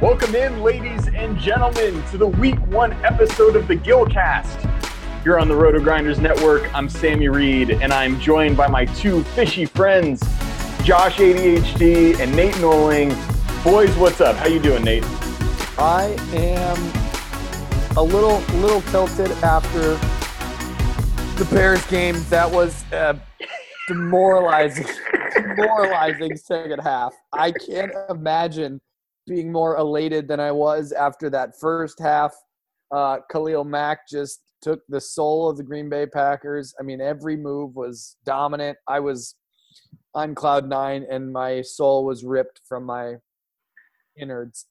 Welcome in, ladies and gentlemen, to the week one episode of the Gillcast. You're on the Roto Grinders Network. I'm Sammy Reid, and I'm joined by my two fishy friends, Josh ADHD and Nate Nohling. Boys, what's up? How you doing, Nate? I am a little little tilted after the Bears game. That was uh, demoralizing, demoralizing second half. I can't imagine being more elated than I was after that first half. Uh, Khalil Mack just took the soul of the Green Bay Packers. I mean, every move was dominant. I was on cloud nine, and my soul was ripped from my innards.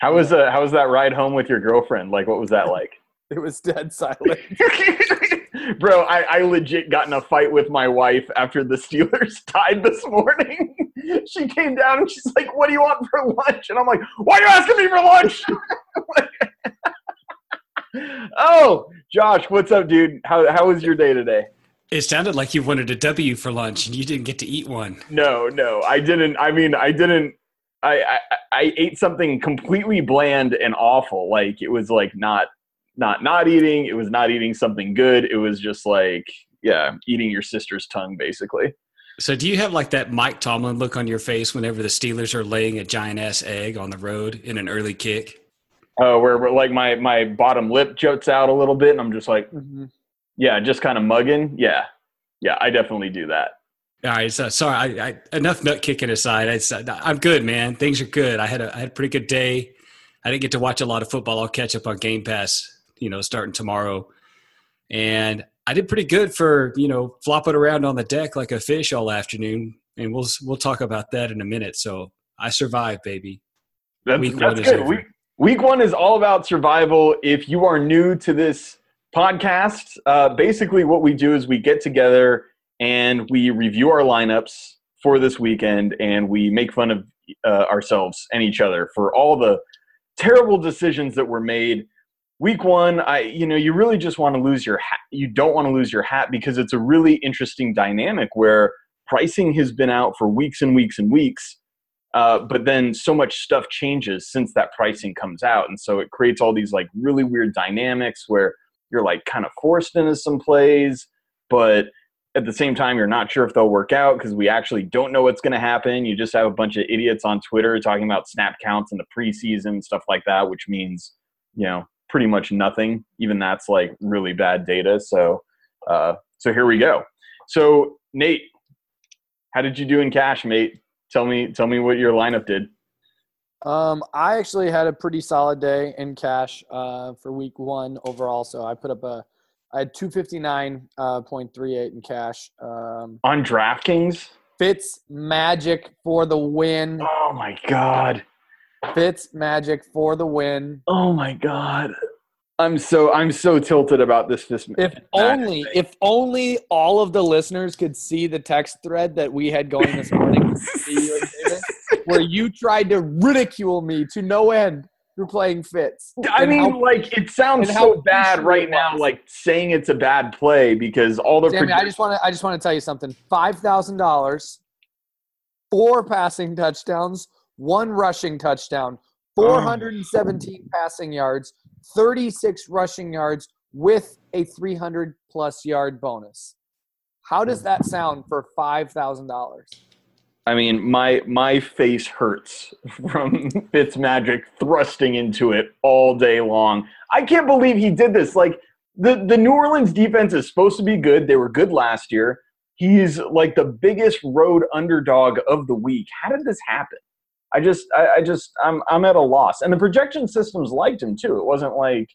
How was uh, how was that ride home with your girlfriend? Like, what was that like? It was dead silent. Bro, I, I legit got in a fight with my wife after the Steelers tied this morning. she came down and she's like, What do you want for lunch? And I'm like, Why are you asking me for lunch? oh, Josh, what's up, dude? How, how was your day today? It sounded like you wanted a W for lunch and you didn't get to eat one. No, no, I didn't. I mean, I didn't. I, I, I ate something completely bland and awful. Like it was like not not not eating. It was not eating something good. It was just like yeah, eating your sister's tongue basically. So do you have like that Mike Tomlin look on your face whenever the Steelers are laying a giant ass egg on the road in an early kick? Oh, uh, where, where like my my bottom lip juts out a little bit, and I'm just like, mm-hmm. yeah, just kind of mugging. Yeah, yeah, I definitely do that. All right, so sorry. I, I, enough nut kicking aside. I, am good, man. Things are good. I had a I had a pretty good day. I didn't get to watch a lot of football. I'll catch up on Game Pass you know, starting tomorrow. And I did pretty good for, you know, flopping around on the deck like a fish all afternoon. And we'll, we'll talk about that in a minute. So I survived, baby. That's, week that's one good. is Week, week one is all about survival. If you are new to this podcast, uh, basically what we do is we get together and we review our lineups for this weekend and we make fun of uh, ourselves and each other for all the terrible decisions that were made week one i you know you really just want to lose your hat you don't want to lose your hat because it's a really interesting dynamic where pricing has been out for weeks and weeks and weeks uh, but then so much stuff changes since that pricing comes out. And so it creates all these like really weird dynamics where you're like kind of forced into some plays but at the same time you're not sure if they'll work out because we actually don't know what's going to happen. You just have a bunch of idiots on twitter talking about snap counts in the preseason and stuff like that which means you know pretty much nothing. Even that's like really bad data. So, uh, so here we go. So Nate, how did you do in cash, mate? Tell me, tell me what your lineup did. Um, I actually had a pretty solid day in cash uh, for week one overall. So I put up a, I had two fifty nine uh, point three eight in cash. Um, on DraftKings. Fitz Magic for the win. Oh my god. Fitz Magic for the win. Oh my god. I'm so I'm so tilted about this. This if only thing. if only all of the listeners could see the text thread that we had going this morning, where you tried to ridicule me to no end for playing Fitz. I mean, how, like it sounds so bad right now, like saying it's a bad play because all the. Sammy, I just want to I just want to tell you something. Five thousand dollars, four passing touchdowns, one rushing touchdown, oh. four hundred and seventeen oh. passing yards 36 rushing yards with a 300 plus yard bonus. How does that sound for $5,000? I mean, my my face hurts from Fitzmagic thrusting into it all day long. I can't believe he did this. Like the the New Orleans defense is supposed to be good. They were good last year. He's like the biggest road underdog of the week. How did this happen? I just, I, I, just, I'm, I'm at a loss. And the projection systems liked him too. It wasn't like,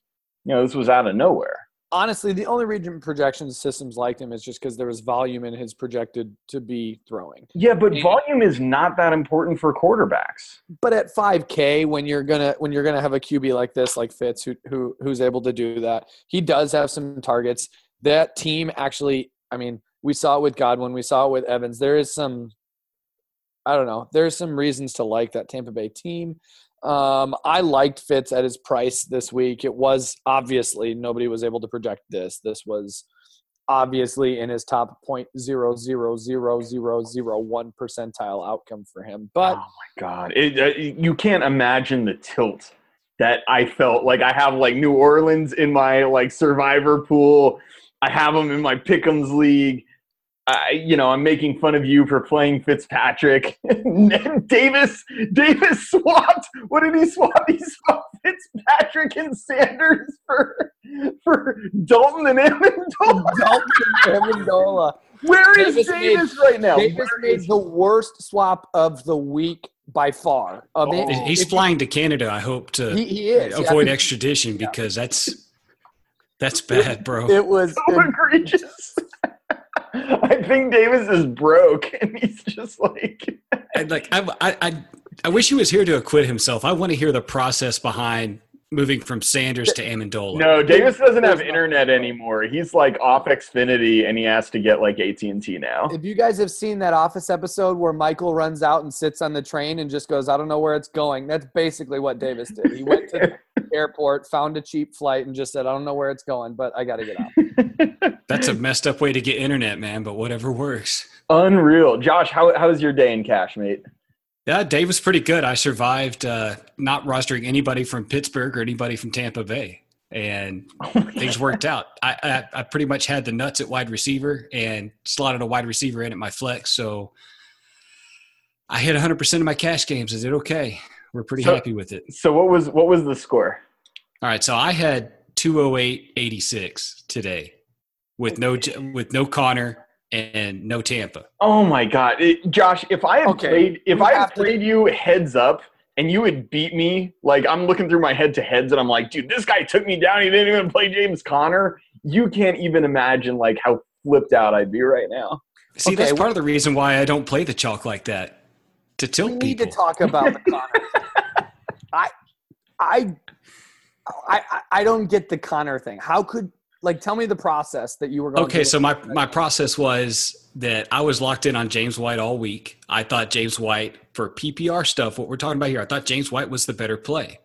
you know, this was out of nowhere. Honestly, the only reason projection systems liked him is just because there was volume in his projected to be throwing. Yeah, but and, volume is not that important for quarterbacks. But at 5K, when you're gonna when you're gonna have a QB like this, like Fitz, who who who's able to do that, he does have some targets. That team actually, I mean, we saw it with Godwin, we saw it with Evans. There is some I don't know. There's some reasons to like that Tampa Bay team. Um, I liked Fitz at his price this week. It was obviously nobody was able to project this. This was obviously in his top point zero zero zero zero zero one percentile outcome for him. But oh my god, it, uh, you can't imagine the tilt that I felt. Like I have like New Orleans in my like survivor pool. I have them in my Pick'ems league I, you know, I'm making fun of you for playing Fitzpatrick. Davis, Davis swapped. What did he swap? He swapped Fitzpatrick and Sanders for for Dalton and Amendola. Dalton and Amendola. Where is Davis, Davis made, right now? Davis Where made is... the worst swap of the week by far. I mean, oh. He's flying to Canada. I hope to he, he avoid yeah. extradition because that's that's bad, bro. It was so egregious. I think Davis is broke, and he's just like, and like I, I, I wish he was here to acquit himself. I want to hear the process behind moving from Sanders to Amendola. No, Davis doesn't have internet anymore. He's like off Xfinity, and he has to get like AT and T now. If you guys have seen that Office episode where Michael runs out and sits on the train and just goes, "I don't know where it's going," that's basically what Davis did. He went to the airport, found a cheap flight, and just said, "I don't know where it's going, but I got to get out." that's a messed up way to get internet, man. But whatever works. Unreal, Josh. How how's your day in cash, mate? Yeah, Dave was pretty good. I survived uh, not rostering anybody from Pittsburgh or anybody from Tampa Bay, and oh things worked out. I, I, I pretty much had the nuts at wide receiver and slotted a wide receiver in at my flex, so I hit 100 percent of my cash games. Is it okay? We're pretty so, happy with it. So what was what was the score? All right, so I had 208.86 today with no with no Conner and no Tampa. Oh my God, it, Josh! If I had okay. played, if I had played to... you heads up and you had beat me, like I'm looking through my head to heads and I'm like, dude, this guy took me down. He didn't even play James Conner. You can't even imagine like how flipped out I'd be right now. See, okay, that's part of the reason why I don't play the chalk like that to tilt we need people. to talk about the Conner. I, I, I, I don't get the Conner thing. How could like tell me the process that you were going okay so my my process was that i was locked in on james white all week i thought james white for ppr stuff what we're talking about here i thought james white was the better play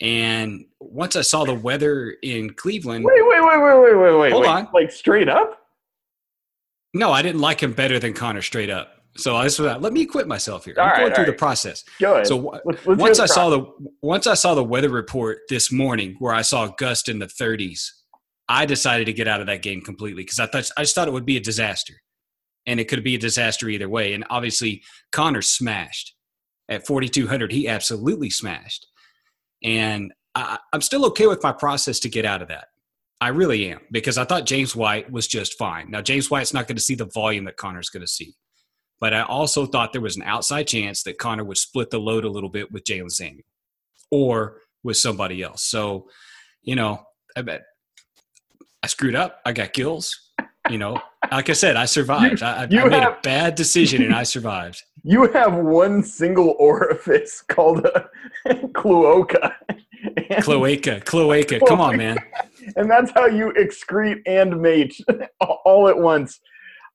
and once i saw the weather in cleveland wait wait wait wait wait wait wait hold wait. on like straight up no i didn't like him better than conner straight up so I just let me quit myself here. I'm right, going through right. the process. Go ahead. So let's, let's once I saw the once I saw the weather report this morning, where I saw gust in the 30s, I decided to get out of that game completely because I thought I just thought it would be a disaster, and it could be a disaster either way. And obviously, Conner smashed at 4200. He absolutely smashed, and I, I'm still okay with my process to get out of that. I really am because I thought James White was just fine. Now James White's not going to see the volume that Conner's going to see, but I also thought there was an outside chance that Conner would split the load a little bit with Jaylen Samuel or with somebody else. So, you know, I bet I screwed up. I got Gills. You know, like I said, I survived. You, I, you I made have, a bad decision and I survived. You have one single orifice called a cloaca. Cloaca, cloaca. Come on, man. And that's how you excrete and mate all at once.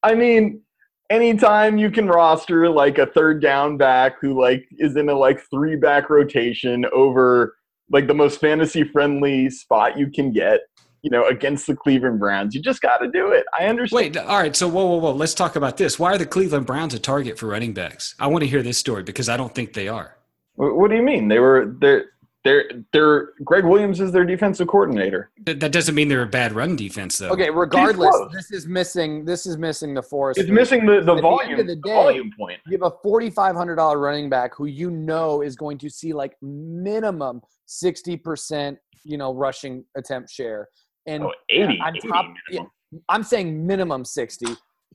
I mean, anytime you can roster like a third down back who like is in a like three back rotation over like the most fantasy friendly spot you can get you know, against the Cleveland Browns. You just got to do it. I understand. Wait, all right. So, whoa, whoa, whoa. Let's talk about this. Why are the Cleveland Browns a target for running backs? I want to hear this story because I don't think they are. What do you mean? They were they're they're they're Gregg Williams is their defensive coordinator. That doesn't mean they're a bad run defense, though. Okay, regardless, this is missing. This is missing the force. It's missing the the volume. The, the, day, the volume point. You have a forty five hundred dollar running back who you know is going to see like minimum sixty percent, you know, rushing attempt share and oh, 80, on top, 80 yeah, I'm saying minimum 60.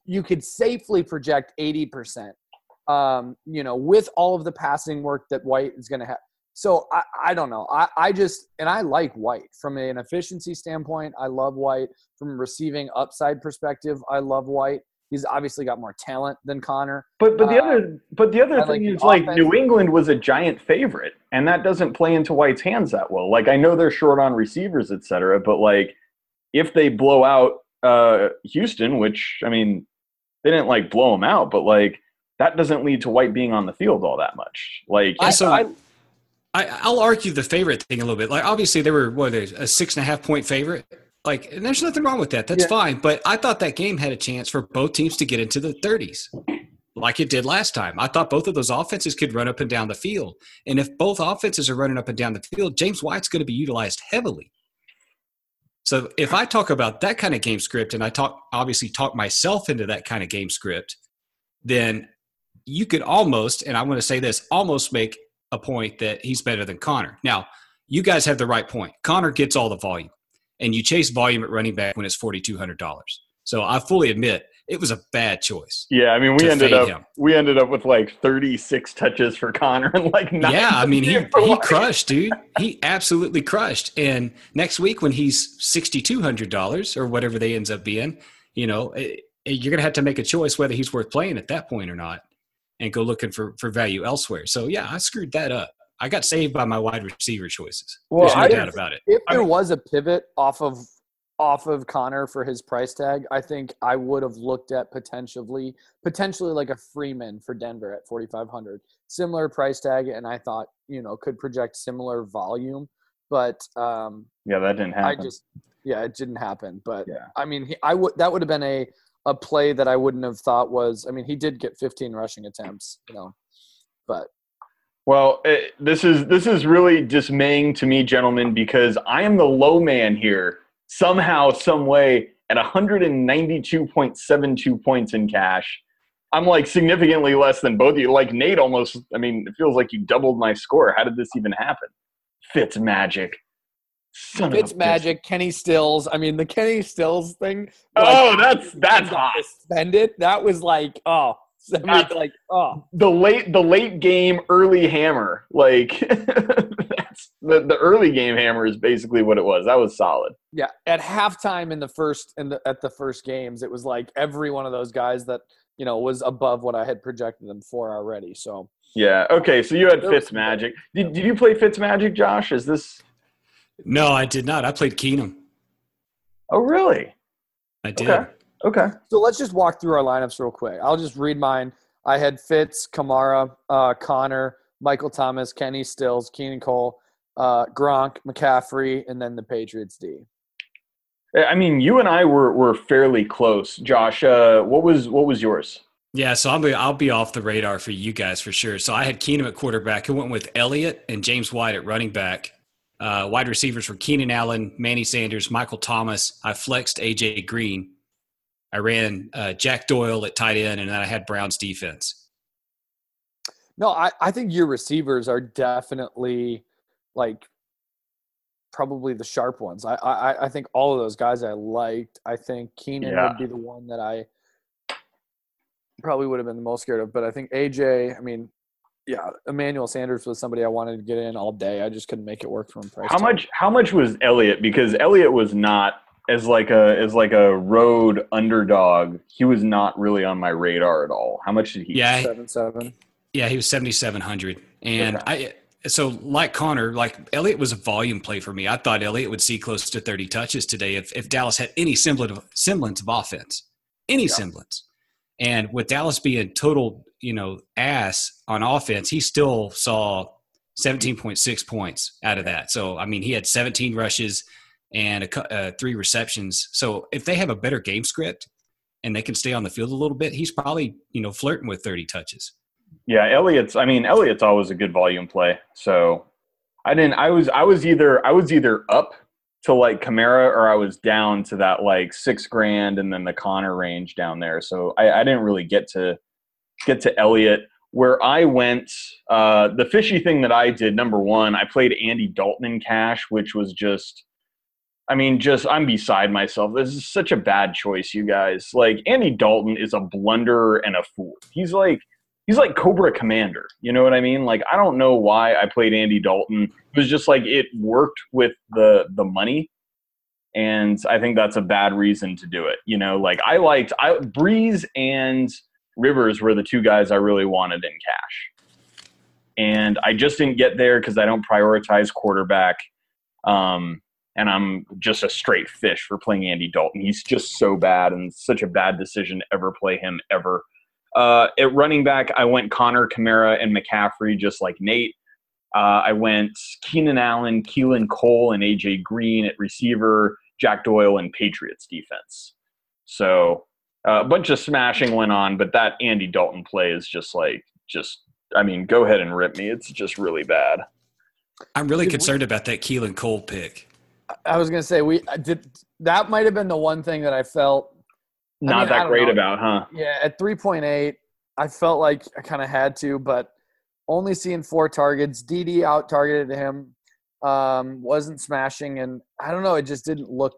You could safely project 80%. Um, you know, with all of the passing work that White is going to have. So I, I don't know. I, I just and I like White from an efficiency standpoint. I love White from a receiving upside perspective. I love White. He's obviously got more talent than Conner. But but the uh, other but the other I thing like is like New England was a giant favorite, and that doesn't play into White's hands that well. Like I know they're short on receivers, et cetera, but like if they blow out uh, Houston, which I mean, they didn't like blow them out, but like that doesn't lead to White being on the field all that much. Like, I, so I, I, will argue the favorite thing a little bit. Like, obviously, they were what a six and a half point favorite. Like, and there's nothing wrong with that. That's yeah. fine. But I thought that game had a chance for both teams to get into the 30s, like it did last time. I thought both of those offenses could run up and down the field. And if both offenses are running up and down the field, James White's going to be utilized heavily. So if I talk about that kind of game script and I talk obviously talk myself into that kind of game script, then you could almost, and I want to say this, almost make a point that he's better than Conner. Now, you guys have the right point. Conner gets all the volume, and you chase volume at running back when it's forty two hundred dollars. So I fully admit it was a bad choice. Yeah, I mean we ended up him. we ended up with like 36 touches for Conner and like Yeah, I mean he he crushed, dude. He absolutely crushed. And next week when he's $6200 or whatever they ends up being, you know, it, eh, eh, you're going to have to make a choice whether he's worth playing at that point or not and go looking for for value elsewhere. So yeah, I screwed that up. I got saved by my wide receiver choices. Well, There's no I, doubt about it. If there I mean, was a pivot off of off of Conner for his price tag, I think I would have looked at potentially potentially like a Freeman for Denver at 4500. Similar price tag and I thought, you know, could project similar volume, but um Yeah, that didn't happen. I just yeah, it didn't happen, but yeah. I mean, he, I would that would have been a a play that I wouldn't have thought was I mean, he did get 15 rushing attempts, you know. But well, it, this is this is really dismaying to me, gentlemen, because I am the low man here somehow, some way, at 192.72 points in cash. I'm like significantly less than both of you. Like Nate almost, I mean, it feels like you doubled my score. How did this even happen? Fitz magic. Son Fitz magic, Kenny Stills. I mean, the Kenny Stills thing. Like, oh, that's that's hot. Suspended. That was like, oh, like oh. the late the late game early hammer like that's the, the early game hammer is basically what it was. That was solid. Yeah at halftime in the first in the at the first games it was like every one of those guys that you know was above what i had projected them for already so. Yeah okay so you had fitz magic. Did, did you play fitz magic josh? Is this? No i did not. I played keenum. Oh really? I did. Okay. Okay. So let's just walk through our lineups real quick. I'll just read mine. I had Fitz, Kamara, uh, Conner, Michael Thomas, Kenny Stills, Keelan Cole, uh, Gronk, McCaffrey, and then the Patriots D. I mean, you and I were were fairly close, Josh. Uh, what was what was yours? Yeah, so I'll be I'll be off the radar for you guys for sure. So I had Keenum at quarterback. I went with Elliott and James White at running back. Uh, wide receivers were Keenan Allen, Manny Sanders, Michael Thomas. I flexed AJ Green. I ran uh, Jack Doyle at tight end, and then I had Brown's defense. No, I, I think your receivers are definitely like probably the sharp ones. I, I I think all of those guys I liked. I think Keenan yeah. would be the one that I probably would have been the most scared of. But I think AJ, I mean, yeah, Emmanuel Sanders was somebody I wanted to get in all day. I just couldn't make it work for him. How much? How much was Elliott? Because Elliott was not as like a as like a road underdog, he was not really on my radar at all. How much did he? Yeah, seven seven. Yeah, he was seventy seven hundred, and okay. I so like Connor, like Elliott was a volume play for me. I thought Elliott would see close to thirty touches today if if Dallas had any semblance of, semblance of offense, any yeah. semblance. And with Dallas being total, you know, ass on offense, he still saw 17.6 points out of that. So, I mean, he had 17 rushes and a, uh, three receptions. So, if they have a better game script and they can stay on the field a little bit, he's probably, you know, flirting with 30 touches. Yeah, Elliott's. I mean, Elliott's always a good volume play. So, I didn't. I was. I was either. I was either up to like Kamara or I was down to that like six grand and then the Conner range down there. So I, I didn't really get to get to Elliott. Where I went, uh, the fishy thing that I did, number one, I played Andy Dalton in cash, which was just, I mean, just I'm beside myself. This is such a bad choice, you guys. Like Andy Dalton is a blunder and a fool. He's like he's like Cobra Commander. You know what I mean? Like I don't know why I played Andy Dalton. It was just like it worked with the the money, and I think that's a bad reason to do it. You know, like I liked I Brees and Rivers were the two guys I really wanted in cash. And I just didn't get there because I don't prioritize quarterback. Um, and I'm just a straight fish for playing Andy Dalton. He's just so bad and such a bad decision to ever play him ever. Uh, at running back, I went Conner Kamara and McCaffrey, just like Nate. Uh, I went Keenan Allen, Keelan Cole, and AJ Green at receiver, Jack Doyle, and Patriots defense. So uh, a bunch of smashing went on, but that Andy Dalton play is just like just. I mean, go ahead and rip me. It's just really bad. I'm really concerned about that Keelan Cole pick. I was gonna say we did. That might have been the one thing that I felt not I mean, that great know. about, huh? Yeah, at 3.8, I felt like I kind of had to, but only seeing four targets. DD out targeted him, um, wasn't smashing, and I don't know. It just didn't look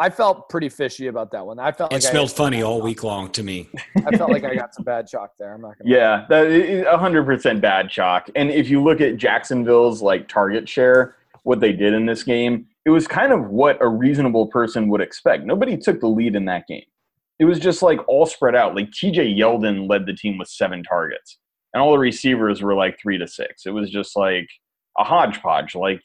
I felt pretty fishy about that one. I felt it like smelled funny all week long to me. I felt like I got some bad chalk there. I'm not gonna. Yeah, that hundred percent bad chalk. And if you look at Jacksonville's like target share, what they did in this game, it was kind of what a reasonable person would expect. Nobody took the lead in that game. It was just like all spread out. Like T.J. Yeldon led the team with seven targets, and all the receivers were like three to six. It was just like a hodgepodge. Like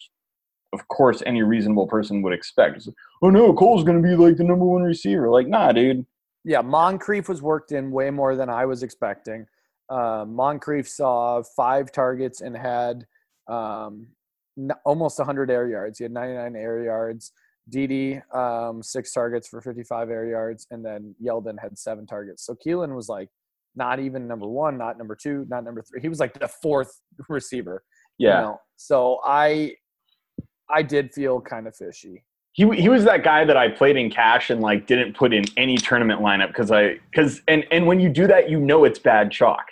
of course any reasonable person would expect. oh no, Cole's going to be like the number one receiver. Like, nah, dude. Yeah, Moncrief was worked in way more than I was expecting. Uh, Moncrief saw five targets and had um, almost 100 air yards. He had 99 air yards. Didi, um, six targets for 55 air yards, and then Yeldon had seven targets. So Keelan was like not even number one, not number two, not number three. He was like the fourth receiver. Yeah. You know? So I I did feel kind of fishy. He, he was that guy that I played in cash and like didn't put in any tournament lineup because I because and and when you do that you know it's bad chalk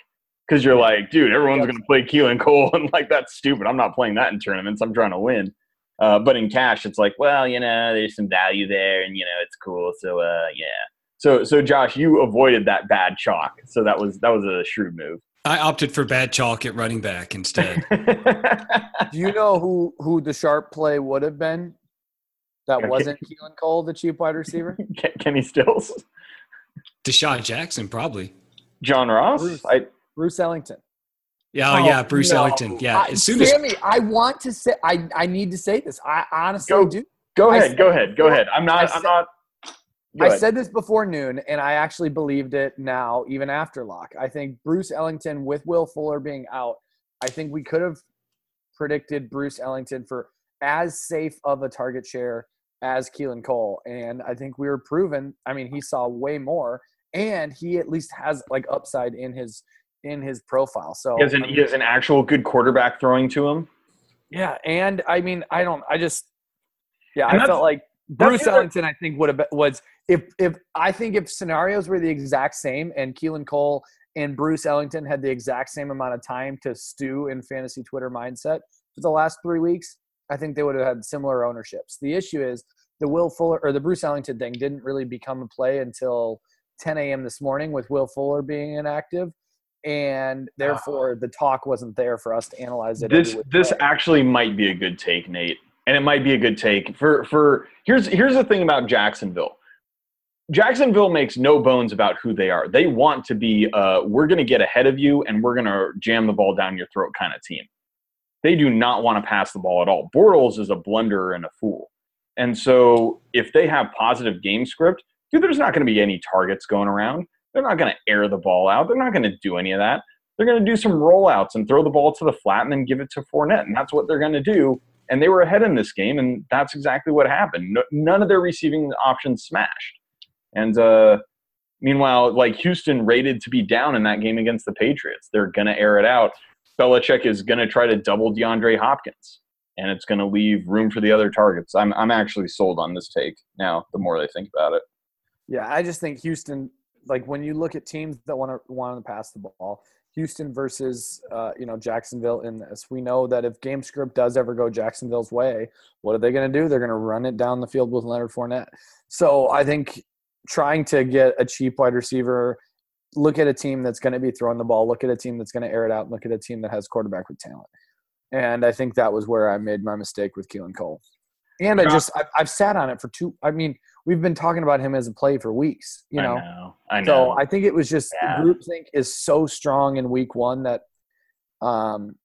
because you're like dude everyone's gonna play Keelan Cole and like that's stupid. I'm not playing that in tournaments. I'm trying to win. Uh, but in cash it's like well you know there's some value there and you know it's cool. So uh, yeah. So so Josh you avoided that bad chalk. So that was that was a shrewd move. I opted for bad chalk at running back instead. Do you know who who the sharp play would have been? That wasn't Keelan Cole, the cheap wide receiver. Kenny Stills, DeSean Jackson, probably. John Ross, Bruce, I, Bruce Ellington. Yeah, oh, oh, yeah, Bruce no. Ellington. Yeah, as soon Sammy, as I want to say, I I need to say this. I honestly go, do. Go ahead, go ahead, go ahead. I'm not. I'm not I said this before noon, and I actually believed it now, even after lock. I think Bruce Ellington, with Will Fuller being out, I think we could have predicted Bruce Ellington for as safe of a target share as Keelan Cole. And I think we were proven. I mean, he saw way more, and he at least has like upside in his in his profile. So he has an, I mean, he has an actual good quarterback throwing to him. Yeah, and I mean, I don't. I just yeah, and I felt like Bruce Ellington, I think, would have been, was if if I think if scenarios were the exact same and Keelan Cole and Bruce Ellington had the exact same amount of time to stew in fantasy Twitter mindset for the last three weeks, I think they would have had similar ownerships. The issue is the Will Fuller or the Bruce Ellington thing didn't really become a play until 10 a.m. this morning with Will Fuller being inactive. And therefore, the talk wasn't there for us to analyze it. This this actually might be a good take, Nate. and it might be a good take for for here's here's the thing about Jacksonville. Jacksonville makes no bones about who they are. They want to be uh, we're going to get ahead of you and we're going to jam the ball down your throat kind of team. They do not want to pass the ball at all. Bortles is a blunderer and a fool. And so if they have positive game script, dude, there's not going to be any targets going around. They're not going to air the ball out. They're not going to do any of that. They're going to do some rollouts and throw the ball to the flat and then give it to Fournette. And that's what they're going to do. And they were ahead in this game, and that's exactly what happened. No, none of their receiving options smashed. And uh, meanwhile, like Houston rated to be down in that game against the Patriots. They're going to air it out. Belichick is going to try to double DeAndre Hopkins, and it's going to leave room for the other targets. I'm, I'm actually sold on this take now, the more I think about it. Yeah, I just think Houston, like when you look at teams that want to want to pass the ball, Houston versus uh, you know Jacksonville in this. We know that if game script does ever go Jacksonville's way, what are they going to do? They're going to run it down the field with Leonard Fournette. So I think trying to get a cheap wide receiver, look at a team that's going to be throwing the ball, look at a team that's going to air it out, look at a team that has quarterback with talent. And I think that was where I made my mistake with Keelan Cole. And I just I've, I've sat on it for two. I mean, we've been talking about him as a play for weeks. You know, I know. I know. So I think it was just yeah. groupthink is so strong in week one that, um,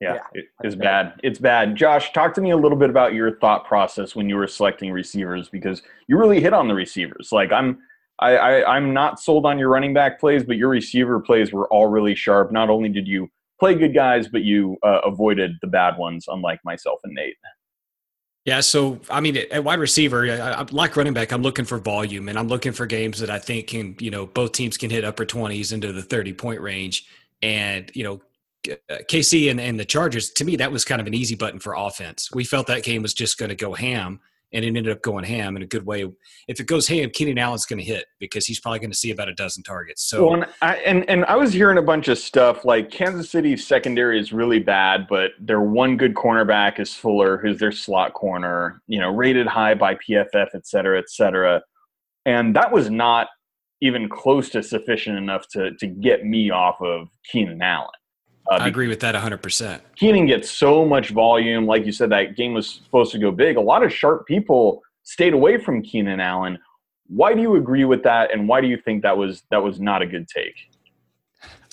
yeah, yeah it's bad. It's bad. Josh, talk to me a little bit about your thought process when you were selecting receivers because you really hit on the receivers. Like I'm, I, I I'm not sold on your running back plays, but your receiver plays were all really sharp. Not only did you play good guys, but you uh, avoided the bad ones, unlike myself and Nate. Yeah, so I mean, at wide receiver, I, I, like running back. I'm looking for volume, and I'm looking for games that I think can, you know, both teams can hit upper 20s into the 30 point range. And you know, uh, KC and, and the Chargers, to me, that was kind of an easy button for offense. We felt that game was just going to go ham, and it ended up going ham in a good way. If it goes ham, Keenan Allen's going to hit because he's probably going to see about a dozen targets. So, well, and, I, and and I was hearing a bunch of stuff like Kansas City's secondary is really bad, but their one good cornerback is Fuller, who's their slot corner, you know, rated high by PFF, et cetera, et cetera. And that was not even close to sufficient enough to to get me off of Keenan Allen. Uh, I agree with that 100%. Keenan gets so much volume. Like you said, that game was supposed to go big. A lot of sharp people stayed away from Keenan Allen. Why do you agree with that, and why do you think that was that was not a good take?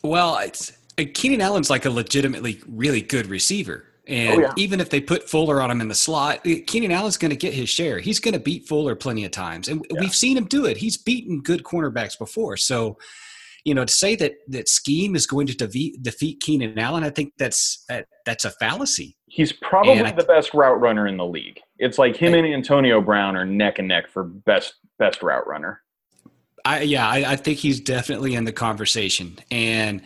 Well, it's uh, Keenan Allen's like a legitimately really good receiver. And oh, yeah. even if they put Fuller on him in the slot, uh, Keenan Allen's going to get his share. He's going to beat Fuller plenty of times. And yeah. we've seen him do it. He's beaten good cornerbacks before. So you know, to say that that scheme is going to defeat, defeat Keenan Allen, I think that's that, that's a fallacy. He's probably and the I, best route runner in the league. It's like him I, and Antonio Brown are neck and neck for best best route runner. I yeah, I, I think he's definitely in the conversation, and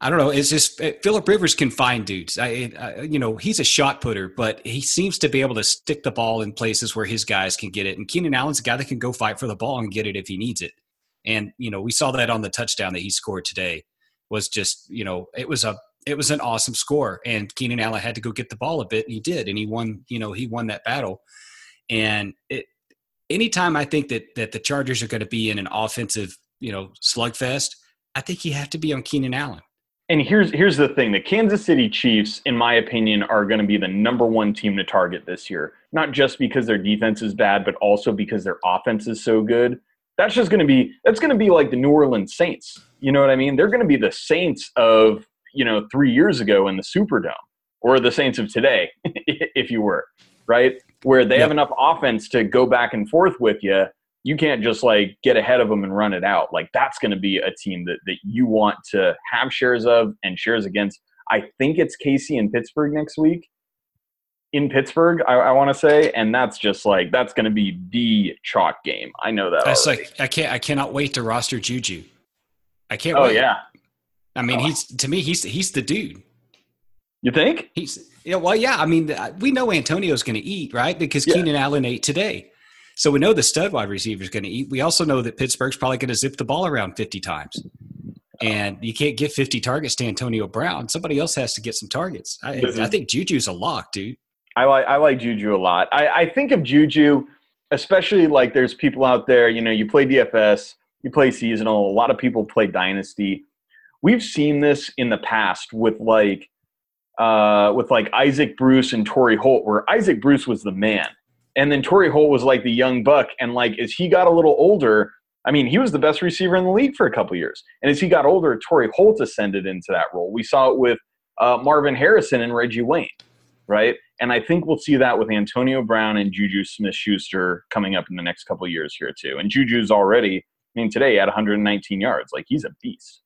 I don't know. It's just Philip Rivers can find dudes. I, I, you know, he's a shot putter, but he seems to be able to stick the ball in places where his guys can get it. And Keenan Allen's a guy that can go fight for the ball and get it if he needs it. And you know, we saw that on the touchdown that he scored today was just you know it was a it was an awesome score. And Keenan Allen had to go get the ball a bit, and he did, and he won. You know, he won that battle. And it, anytime I think that that the Chargers are going to be in an offensive you know slugfest, I think you have to be on Keenan Allen. And here's here's the thing: the Kansas City Chiefs, in my opinion, are going to be the number one team to target this year. Not just because their defense is bad, but also because their offense is so good that's just going to be that's going to be like the New Orleans Saints. You know what I mean? They're going to be the Saints of you know three years ago in the Superdome, or the Saints of today, if you were right, where they have enough offense to go back and forth with you. You can't just like get ahead of them and run it out. Like that's going to be a team that that you want to have shares of and shares against. I think it's KC and Pittsburgh next week in Pittsburgh, I, I want to say, and that's just like that's going to be the chalk game. I know that. That's already. like I can't I cannot wait to roster Juju. I can't. Oh wait. yeah. I mean, oh. he's to me he's he's the dude. You think? He's yeah. Well, yeah. I mean, we know Antonio's going to eat right because yeah. Keenan Allen ate today. So we know the stud wide receiver is going to eat. We also know that Pittsburgh's probably going to zip the ball around 50 times. Oh. And you can't get 50 targets to Antonio Brown. Somebody else has to get some targets. I, I think Juju's a lock, dude. I like I like Juju a lot. I, I think of Juju, especially like there's people out there. You know, you play DFS, you play seasonal. A lot of people play Dynasty. We've seen this in the past with like uh, with like Isaac Bruce and Torry Holt, where Isaac Bruce was the man, and then Torry Holt was like the young buck. And like as he got a little older, I mean, he was the best receiver in the league for a couple years. And as he got older, Torry Holt ascended into that role. We saw it with uh, Marvin Harrison and Reggie Wayne, right? And I think we'll see that with Antonio Brown and Juju Smith Schuster coming up in the next couple years here, too. And Juju's already, I mean, today at 119 yards. Like, he's a beast.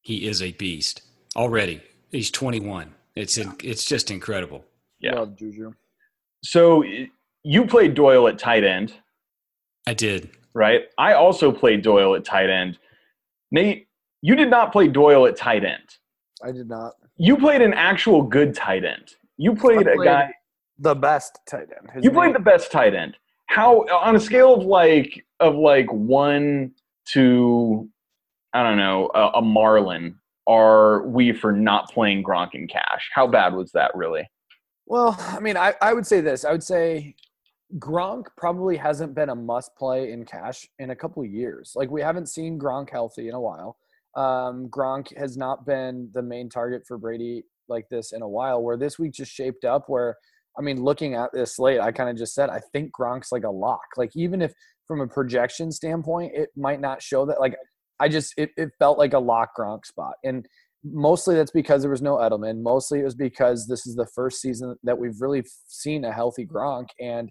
He is a beast already. He's 21. It's in, it's just incredible. Yeah. Love Juju. So you played Doyle at tight end. I did. Right. I also played Doyle at tight end. Nate, you did not play Doyle at tight end. I did not. You played an actual good tight end. You played, played a guy the best tight end. His you name. played the best tight end. How on a scale of like of like one to I don't know a, a Marlin are we for not playing Gronk and Cash? How bad was that really? Well, I mean, I, I would say this. I would say Gronk probably hasn't been a must play in cash in a couple years. Like we haven't seen Gronk healthy in a while. Um, Gronk has not been the main target for Brady like this in a while. Where this week just shaped up. Where I mean, looking at this slate, I kind of just said I think Gronk's like a lock. Like even if from a projection standpoint, it might not show that. Like I just it, it felt like a lock Gronk spot and mostly that's because there was no Edelman. Mostly it was because this is the first season that we've really seen a healthy Gronk, and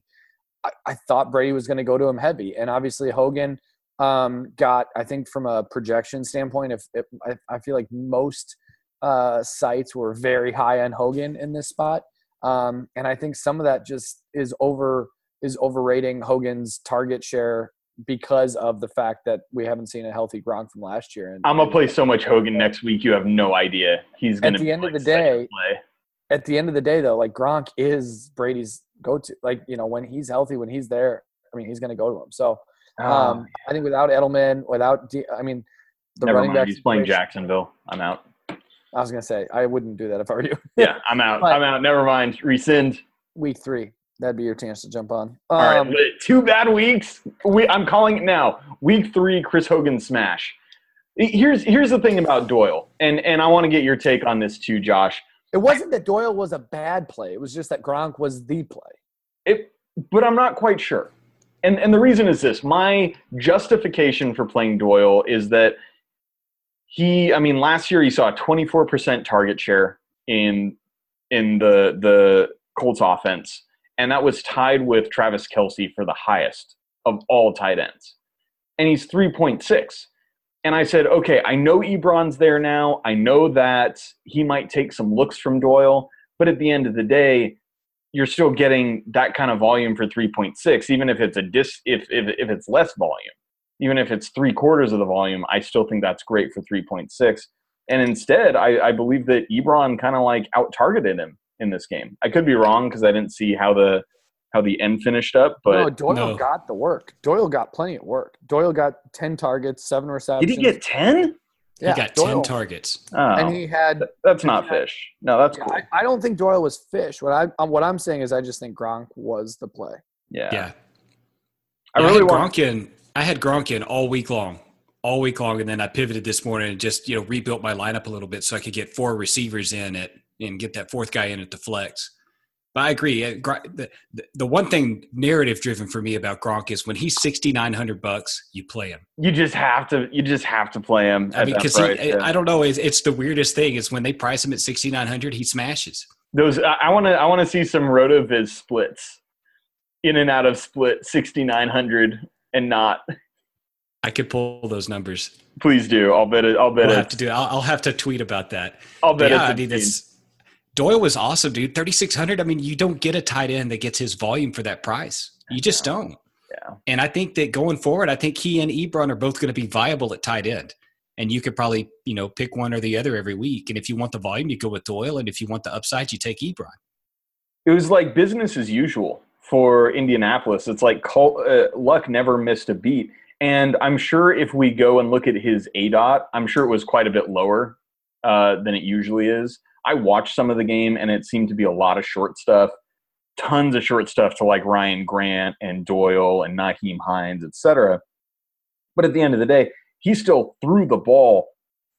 I, I thought Brady was going to go to him heavy. And obviously Hogan um, got, I think, from a projection standpoint, if, if I, I, feel like most uh, sites were very high on Hogan in this spot, um, and I think some of that just is over is overrating Hogan's target share because of the fact that we haven't seen a healthy Gronk from last year. And I'm gonna play so much Hogan next week. You have no idea. He's gonna. At the end of the day, at the end of the day, though, like Gronk is Brady's go-to. Like you know, when he's healthy, when he's there, I mean, he's gonna go to him. So oh, um, I think without Edelman, without D, I mean, the Never running back. He's playing Jacksonville. I'm out. I was gonna say I wouldn't do that if I were you. yeah, I'm out. I'm out. Never mind. Rescind. Week three. That'd be your chance to jump on. Um, All right, um, two bad weeks. We, I'm calling it now. Week three, Chris Hogan smash. Here's here's the thing about Doyle, and and I want to get your take on this too, Josh. It wasn't that Doyle was a bad play. It was just that Gronk was the play. It, but I'm not quite sure. And and the reason is this: my justification for playing Doyle is that he. I mean, last year he saw a 24% target share in in the the Colts offense and that was tied with Travis Kelce for the highest of all tight ends. And he's 3.6. And I said, okay, I know Ebron's there now. I know that he might take some looks from Doyle, but at the end of the day, you're still getting that kind of volume for 3.6, even if it's a dis if, if if it's less volume. Even if it's three quarters of the volume, I still think that's great for 3.6. And instead, I, I believe that Ebron kind of like out targeted him in this game. I could be wrong because I didn't see how the how the end finished up, but no, Doyle no. got the work. Doyle got plenty of work. Doyle got ten targets, seven receptions. Did he get ten? Yeah, he got Doyle. ten targets. Oh, and he had. That's not had, fish. No, that's yeah, cool. I, I, don't think Doyle was fish. What I um, what I'm saying is, I just think Gronk was the play. Yeah. Yeah. I really I had want Gronk in. I had Gronk in all week long, all week long, and then I pivoted this morning and just you know rebuilt my lineup a little bit so I could get four receivers in it and get that fourth guy in at the flex. But I agree. Uh, the, the, one thing narrative driven for me about Gronk is when he's sixty nine hundred bucks, you play him. You just have to. You just have to play him. I mean, because yeah. I don't know. It's, it's, the weirdest thing is when they price him at sixty nine hundred, he smashes. Those I want to. I want to see some Rotoviz splits, in and out of split sixty nine hundred and not. I could pull those numbers. Please do. I'll bet it. I'll bet we'll it. Have to do. I'll, I'll, have to tweet about that. I'll bet yeah, it's. I mean, Doyle was awesome, dude. 3,600. I mean, you don't get a tight end that gets his volume for that price. You just don't. Yeah. And I think that going forward, I think he and Ebron are both going to be viable at tight end. And you could probably, you know, pick one or the other every week. And if you want the volume, you go with Doyle. And if you want the upside, you take Ebron. It was like business as usual for Indianapolis. It's like uh, luck never missed a beat. And I'm sure if we go and look at his A dot, I'm sure it was quite a bit lower uh, than it usually is. I watched some of the game and it seemed to be a lot of short stuff, tons of short stuff to like Ryan Grant and Doyle and Nyheim Hines, etc. But at the end of the day, he still threw the ball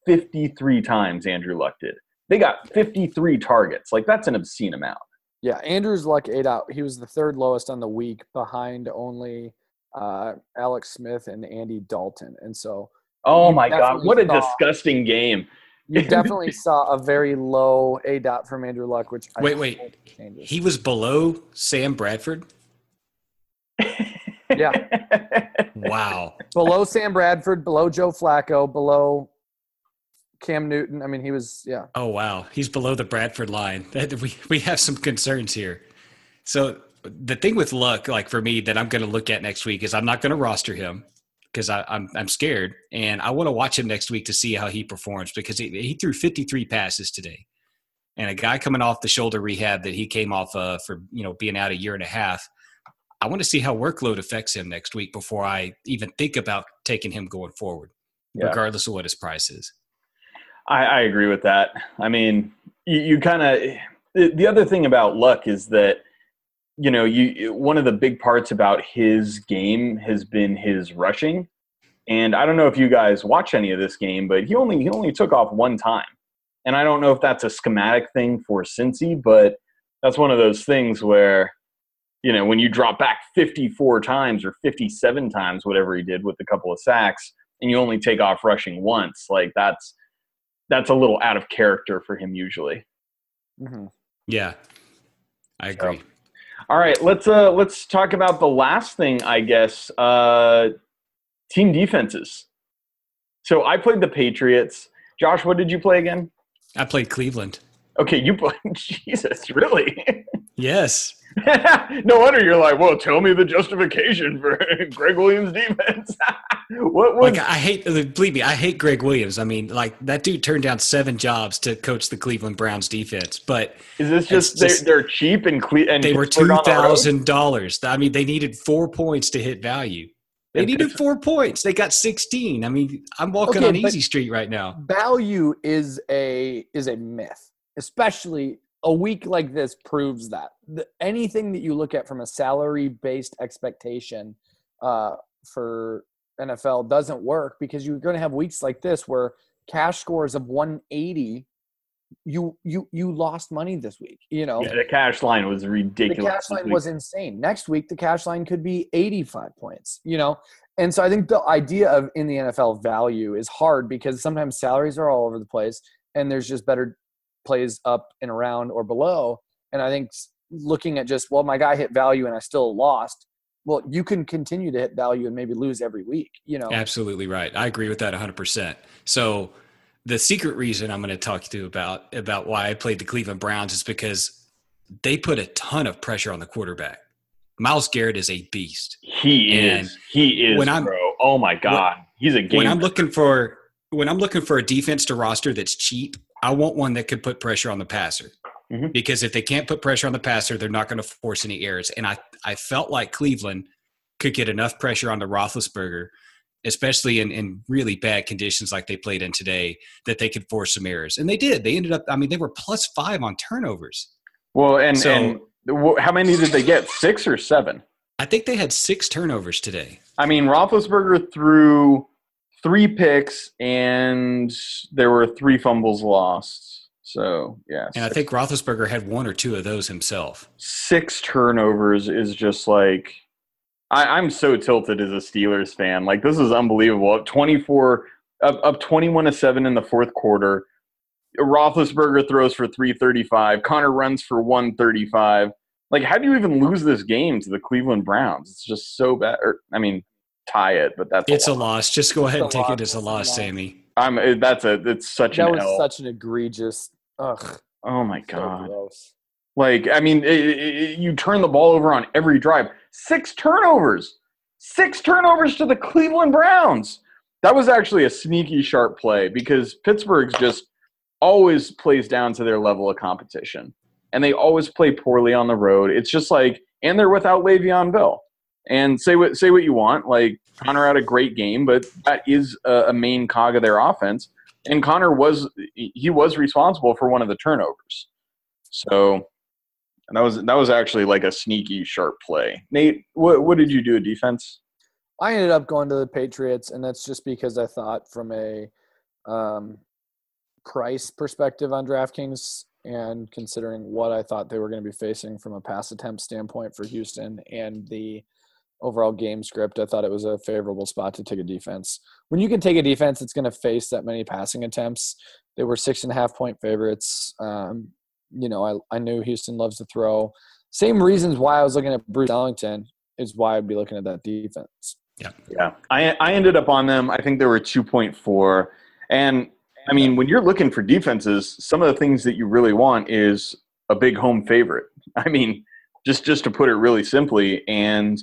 53 times, Andrew Luck did. They got 53 targets. Like that's an obscene amount. Yeah, Andrew's luck ate out. He was the third lowest on the week, behind only uh, Alex Smith and Andy Dalton. And so, oh my god, what a saw, disgusting game! you definitely saw a very low A dot from Andrew Luck, which wait, wait, he was below Sam Bradford. yeah. Wow. Below Sam Bradford, below Joe Flacco, below Cam Newton. I mean, he was yeah. Oh wow, he's below the Bradford line. We we have some concerns here. So the thing with Luck, like for me, that I'm going to look at next week is I'm not going to roster him because I'm I'm scared, and I want to watch him next week to see how he performs because he, he threw 53 passes today, and a guy coming off the shoulder rehab that he came off uh, for you know being out a year and a half. I want to see how workload affects him next week before I even think about taking him going forward, yeah. regardless of what his price is. I, I agree with that. I mean, you, you kind of the other thing about Luck is that you know you one of the big parts about his game has been his rushing, and I don't know if you guys watch any of this game, but he only he only took off one time, and I don't know if that's a schematic thing for Cincy, but that's one of those things where you know when you drop back 54 times or 57 times whatever he did with a couple of sacks and you only take off rushing once like that's that's a little out of character for him usually. Mm-hmm. Yeah, I agree. So, all right, let's uh let's talk about the last thing, I guess. Uh, team defenses. So I played the Patriots. Josh, what did you play again? I played Cleveland. Okay, you played. Jesus, really? Yes. no wonder you're like, well, tell me the justification for Gregg Williams' defense. what was? Like, I hate, uh, believe me, I hate Gregg Williams. I mean, like that dude turned down seven jobs to coach the Cleveland Browns defense. But is this just, just they're, they're, cheap and, Cle- and they were two thousand dollars. I mean, they needed four points to hit value. They needed four points. They got sixteen. I mean, I'm walking okay, on easy street right now. Value is a is a myth, especially a week like this proves that the, anything that you look at from a salary based expectation uh, for NFL doesn't work because you're going to have weeks like this where cash scores of 180 you you you lost money this week you know? Yeah, the cash line was ridiculous the cash line was insane. Next week the cash line could be 85 points you know? And so i think the idea of in the nfl value is hard because sometimes salaries are all over the place and there's just better plays up and around or below. And I think looking at just, well, my guy hit value and I still lost. Well, you can continue to hit value and maybe lose every week, you know? Absolutely right. I agree with that 100%. So, the secret reason I'm going to talk to you about about why I played the Cleveland Browns is because they put a ton of pressure on the quarterback. Myles Garrett is a beast. He and is. He is, when I'm, bro. Oh my god, when, he's a game. When I'm looking for when I'm looking for a defense to roster that's cheap, I want one that could put pressure on the passer. Mm-hmm. Because if they can't put pressure on the passer, they're not going to force any errors. And I, I felt like Cleveland could get enough pressure on the Roethlisberger, especially in, in really bad conditions like they played in today, that they could force some errors. And they did. They ended up, I mean, they were plus five on turnovers. Well, and, so, and how many did they get? Six or seven? I think they had six turnovers today. I mean, Roethlisberger threw three picks and there were three fumbles lost. So yeah, and I think Roethlisberger had one or two of those himself. Six turnovers is just like I, am so tilted as a Steelers fan. Like this is unbelievable. Up 24, up, up 21 to seven in the fourth quarter. Roethlisberger throws for 335. Conner runs for 135. Like, how do you even lose this game to the Cleveland Browns? It's just so bad. Or, I mean, tie it, but that's it's a, a loss. Just go ahead and take it as a loss, Sammy. I'm. That's a. It's such that an. was L. such an egregious. Ugh. Oh my god. like I mean, it, it, you turn the ball over on every drive. Six turnovers. Six turnovers to the Cleveland Browns. That was actually a sneaky sharp play because Pittsburgh's just always plays down to their level of competition. And they always play poorly on the road. It's just like, and they're without Le'Veon Bell. And say what say what you want. Like Conner had a great game, but that is a, a main cog of their offense. And Conner was he was responsible for one of the turnovers. So that was that was actually like a sneaky sharp play. Nate, what what did you do at defense? I ended up going to the Patriots, and that's just because I thought from a um, price perspective on DraftKings and considering what I thought they were going to be facing from a pass attempt standpoint for Houston and the overall game script, I thought it was a favorable spot to take a defense. When you can take a defense that's going to face that many passing attempts, they were six and a half point favorites. Um, you know, I, I knew Houston loves to throw. Same reasons why I was looking at Bruce Ellington is why I'd be looking at that defense. Yeah. Yeah. I, I ended up on them. I think they were 2.4. And I mean, when you're looking for defenses, some of the things that you really want is a big home favorite. I mean, just just to put it really simply, and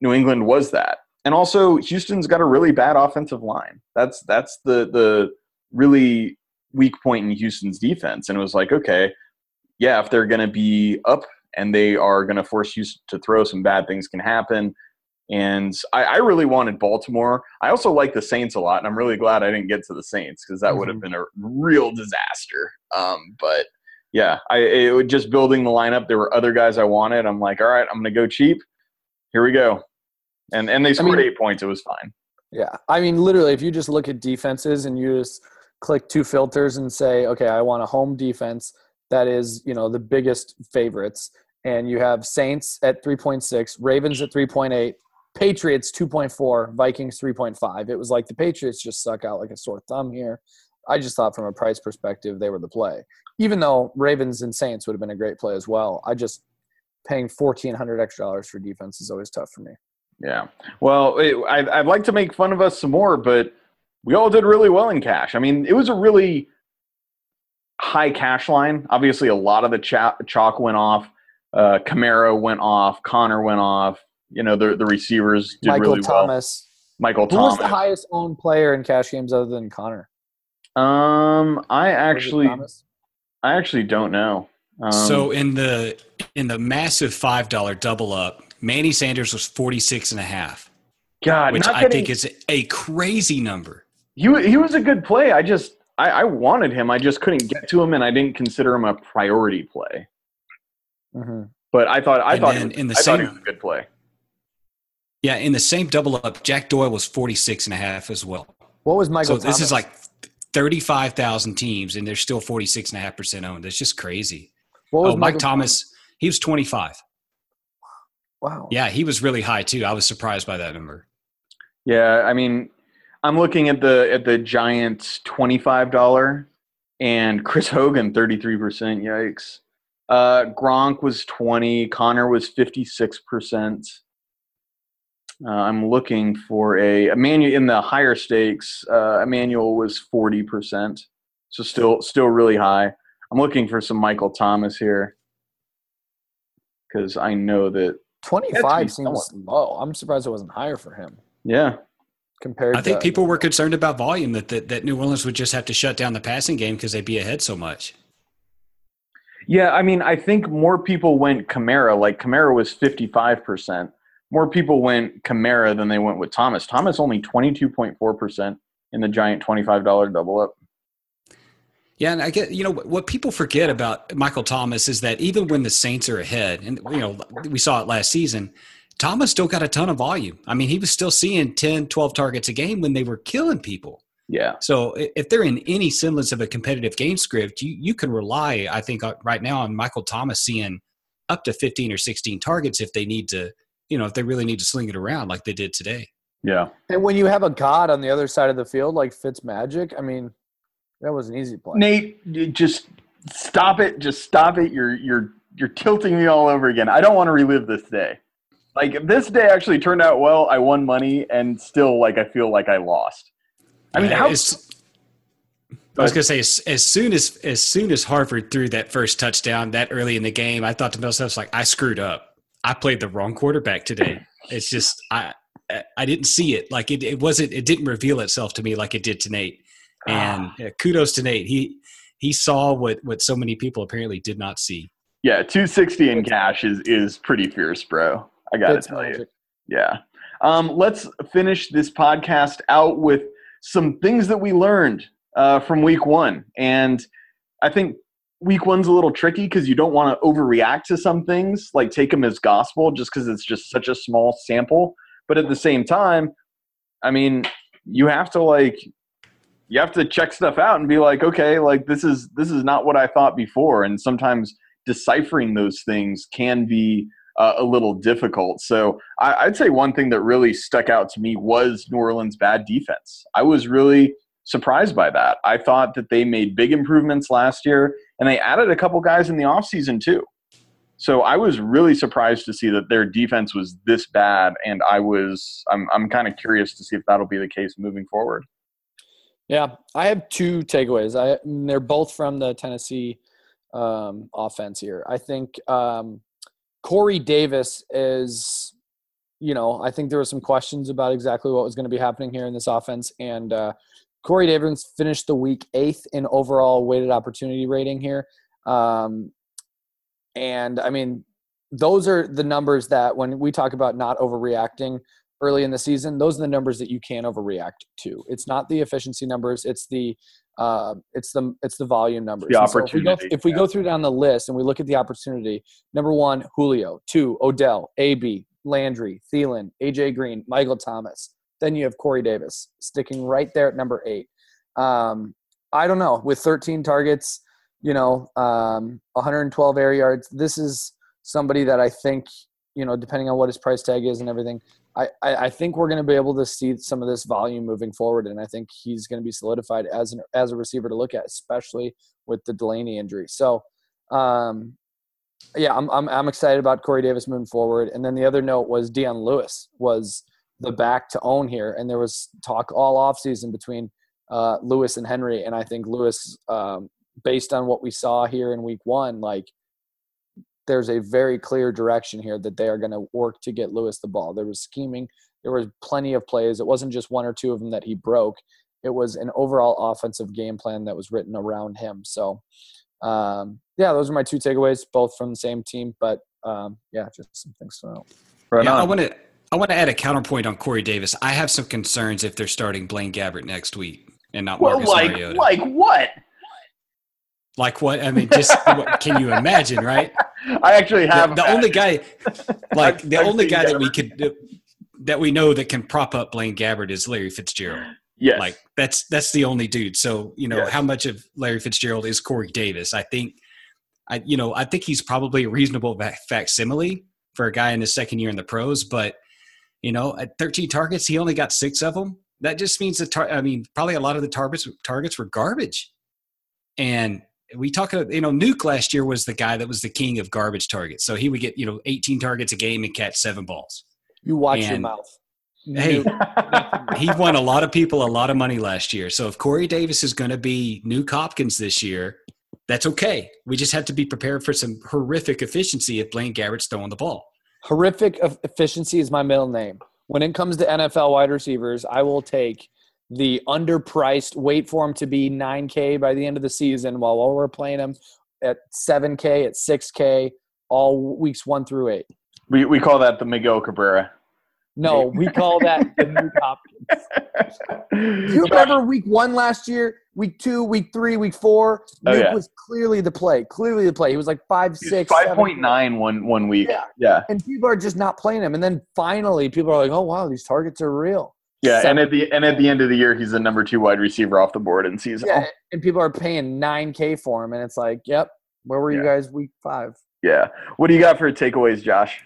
New England was that. And also, Houston's got a really bad offensive line. That's that's the the really weak point in Houston's defense. And it was like, okay, yeah, if they're going to be up and they are going to force Houston to throw, some bad things can happen. And I, I, really wanted Baltimore. I also like the Saints a lot, and I'm really glad I didn't get to the Saints because that mm-hmm. would have been a real disaster. Um, but yeah, I it, just building the lineup. There were other guys I wanted. I'm like, all right, I'm going to go cheap. Here we go. And and they scored I mean, eight points. It was fine. Yeah, I mean, literally, if you just look at defenses and you just click two filters and say, okay, I want a home defense that is, you know, the biggest favorites. And you have Saints at 3.6, Ravens at 3.8, Patriots 2.4, Vikings 3.5. It was like the Patriots just suck out like a sore thumb here. I just thought from a price perspective, they were the play. Even though Ravens and Saints would have been a great play as well. I just paying 1400 extra dollars for defense is always tough for me. Yeah. Well, it, I'd, I'd like to make fun of us some more, but we all did really well in cash. I mean, it was a really high cash line. Obviously, a lot of the chalk went off. Uh, Kamara went off. Conner went off. You know, the the receivers did Michael really Thomas. well. Michael Who Thomas. Who was the highest owned player in cash games other than Conner? Um, I actually, I actually don't know. Um, so in the in the massive five dollar double up, Manny Sanders was forty six and a half. God, which I think is a crazy number. He he was a good play. I just I, I wanted him. I just couldn't get to him, and I didn't consider him a priority play. Mm-hmm. But I thought I and thought was, in the I same, thought he was a good play. Yeah, in the same double up, Jack Doyle was 46 and a half as well. What was Michael? So Thomas? this is like 35,000 teams, and they're still 46 and a half percent owned. That's just crazy. What was oh, Mike Thomas? Thomas? He was 25. Wow. Yeah, he was really high too. I was surprised by that number. Yeah, I mean, I'm looking at the at the Giants twenty five dollar and Chris Hogan thirty three percent. Yikes. Uh, Gronk was twenty. Conner was fifty six percent. Uh, I'm looking for a Emmanuel in the higher stakes. Uh, Emmanuel was forty percent, so still still really high. I'm looking for some Michael Thomas here because I know that 25 seems low. I'm surprised it wasn't higher for him. Yeah, compared. I think people were concerned about volume that, that that New Orleans would just have to shut down the passing game because they'd be ahead so much. Yeah, I mean, I think more people went Kamara. Like Kamara was fifty five percent. More people went Kamara than they went with Thomas. Thomas only twenty two point four percent in the giant twenty five dollar double up. Yeah, and I get you know what people forget about Michael Thomas is that even when the Saints are ahead, and you know we saw it last season, Thomas still got a ton of volume. I mean, he was still seeing 10, 12 targets a game when they were killing people. Yeah. So if they're in any semblance of a competitive game script, you, you can rely, I think, uh, right now on Michael Thomas seeing up to 15 or 16 targets if they need to, you know, if they really need to sling it around like they did today. Yeah. And when you have a god on the other side of the field like Fitz Magic, I mean, that was an easy play. Nate, just stop it. Just stop it. You're you're you're tilting me all over again. I don't want to relive this day like this day actually turned out well. I won money, and still, like I feel like I lost. I mean, how? I was gonna say as, as, soon as as soon as Harvard threw that first touchdown that early in the game, I thought to myself like I screwed up. I played the wrong quarterback today. It's just I I didn't see it like it, it wasn't it didn't reveal itself to me like it did to Nate. And ah. kudos to Nate. He he saw what what so many people apparently did not see. Yeah, 260 in cash is is pretty fierce, bro. I got to tell magic. you. Yeah. Um, let's finish this podcast out with some things that we learned uh, from week one. And I think week one's a little tricky because you don't want to overreact to some things, like take them as gospel just because it's just such a small sample. But at the same time, I mean, you have to like you have to check stuff out and be like, okay, like this is this is not what I thought before, and sometimes deciphering those things can be uh, a little difficult. So I, would say one thing that really stuck out to me was New Orleans' bad defense. I was really surprised by that. I thought that they made big improvements last year, and they added a couple guys in the offseason too. So I was really surprised to see that their defense was this bad, and I was I'm I'm kind of curious to see if that'll be the case moving forward. Yeah, I have two takeaways. I they're both from the Tennessee um, offense here. I think um, Corey Davis is, you know, I think there were some questions about exactly what was going to be happening here in this offense, and uh, Corey Davis finished the week eighth in overall weighted opportunity rating here. Um, and I mean, those are the numbers that when we talk about not overreacting, early in the season, those are the numbers that you can overreact to. It's not the efficiency numbers; it's the uh, it's the it's the volume numbers. The opportunity. So if we, go, if we go through down the list and we look at the opportunity, number one, Julio. Two, Odell. AB, Landry, Thielen, AJ Green, Michael Thomas. Then you have Corey Davis sticking right there at number eight. Um, I don't know. With 13 targets, you know, um, 112 air yards. This is somebody that I think, you know, depending on what his price tag is and everything, I, I think we're going to be able to see some of this volume moving forward, and I think he's going to be solidified as an, as a receiver to look at, especially with the Delanie injury. So, um, yeah, I'm, I'm I'm excited about Corey Davis moving forward. And then the other note was Dion Lewis was the back to own here, and there was talk all offseason between uh, Lewis and Henry, and I think Lewis, um, based on what we saw here in Week One, like there's a very clear direction here that they are going to work to get Lewis the ball. There was scheming. There was plenty of plays. It wasn't just one or two of them that he broke. It was an overall offensive game plan that was written around him. So, um, yeah, those are my two takeaways, both from the same team. But um, yeah, just some things to know. Right yeah, on. I want to I want to add a counterpoint on Corey Davis. I have some concerns if they're starting Blaine Gabbert next week and not well, Marcus like, Mariota. Like what? Like what? I mean, just can you imagine, right? I actually have the, the only guy, like the only guy that we could that we know that can prop up Blaine Gabbert is Larry Fitzgerald. Yes, like that's that's the only dude. So you know yes. how much of Larry Fitzgerald is Corey Davis? I think, I you know I think he's probably a reasonable facsimile for a guy in his second year in the pros, but you know at 13 targets he only got six of them. That just means that tar- I mean probably a lot of the targets targets were garbage, and we talk, about, uh, you know, Nuke last year was the guy that was the king of garbage targets. So he would get, you know, 18 targets a game and catch seven balls. You watch and, your mouth. Hey, he won a lot of people a lot of money last year. So if Corey Davis is going to be Nuke Hopkins this year, that's okay. We just have to be prepared for some horrific efficiency if Blaine Gabbert's throwing the ball. Horrific efficiency is my middle name. When it comes to NFL wide receivers, I will take the underpriced, wait for him to be 9K by the end of the season while, while we're playing him at 7K, at 6K, all weeks one through eight. We, we call that the Miguel Cabrera. No, we call that the new Hopkins. Do you remember week one last year? Week two, week three, week four? Oh, Nuke yeah. was clearly the play. Clearly the play. He was like five He's six five, six, five point nine one one week. Yeah. yeah. And people are just not playing him. And then finally people are like, oh wow, these targets are real. Yeah, and at the and at the end of the year, he's the number two wide receiver off the board in season. Yeah, and people are paying nine k for him, and it's like, yep, where were you guys week five? Yeah, what do you got for takeaways, Josh?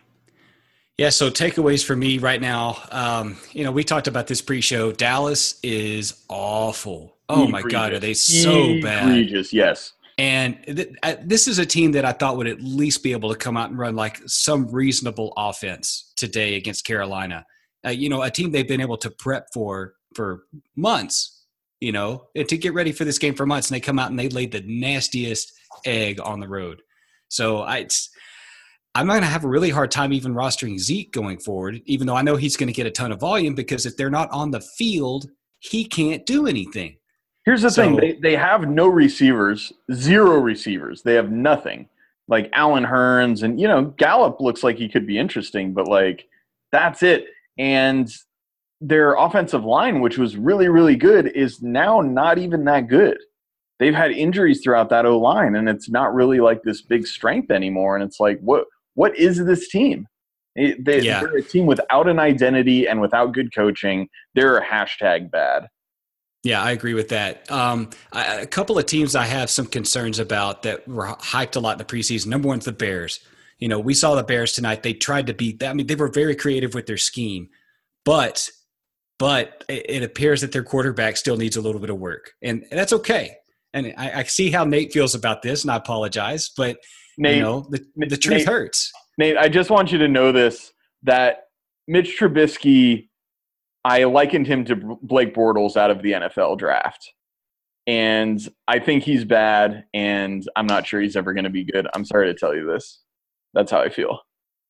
Yeah, so takeaways for me right now. Um, you know, we talked about this pre-show. Dallas is awful. Oh Egregious. my god, are they so Egregious, bad? Egregious, yes. And th- this is a team that I thought would at least be able to come out and run like some reasonable offense today against Carolina uh, you know, a team they've been able to prep for for months, you know, to get ready for this game for months, and they come out and they laid the nastiest egg on the road. So I, I'm going to have a really hard time even rostering Zeke going forward, even though I know he's going to get a ton of volume because if they're not on the field, he can't do anything. Here's the so, thing: they they have no receivers, zero receivers. They have nothing. Like Allen Hurns, and you know Gallup looks like he could be interesting, but like that's it and their offensive line, which was really, really good, is now not even that good. They've had injuries throughout that O line, and it's not really like this big strength anymore. And it's like, what what is this team? It, they, yeah. They're a team without an identity and without good coaching. They're a hashtag bad. Yeah, I agree with that. Um, I, a couple of teams I have some concerns about that were hyped a lot in the preseason. Number one's the Bears. You know, we saw the Bears tonight. They tried to beat that. I mean, they were very creative with their scheme, but but it appears that their quarterback still needs a little bit of work, and that's okay. And I, I see how Nate feels about this, and I apologize, but Nate, you know, the, the truth Nate, hurts. Nate, I just want you to know this: that Mitch Trubisky I likened him to Blake Bortles out of the NFL draft. And I think he's bad, and I'm not sure he's ever going to be good. I'm sorry to tell you this. That's how I feel.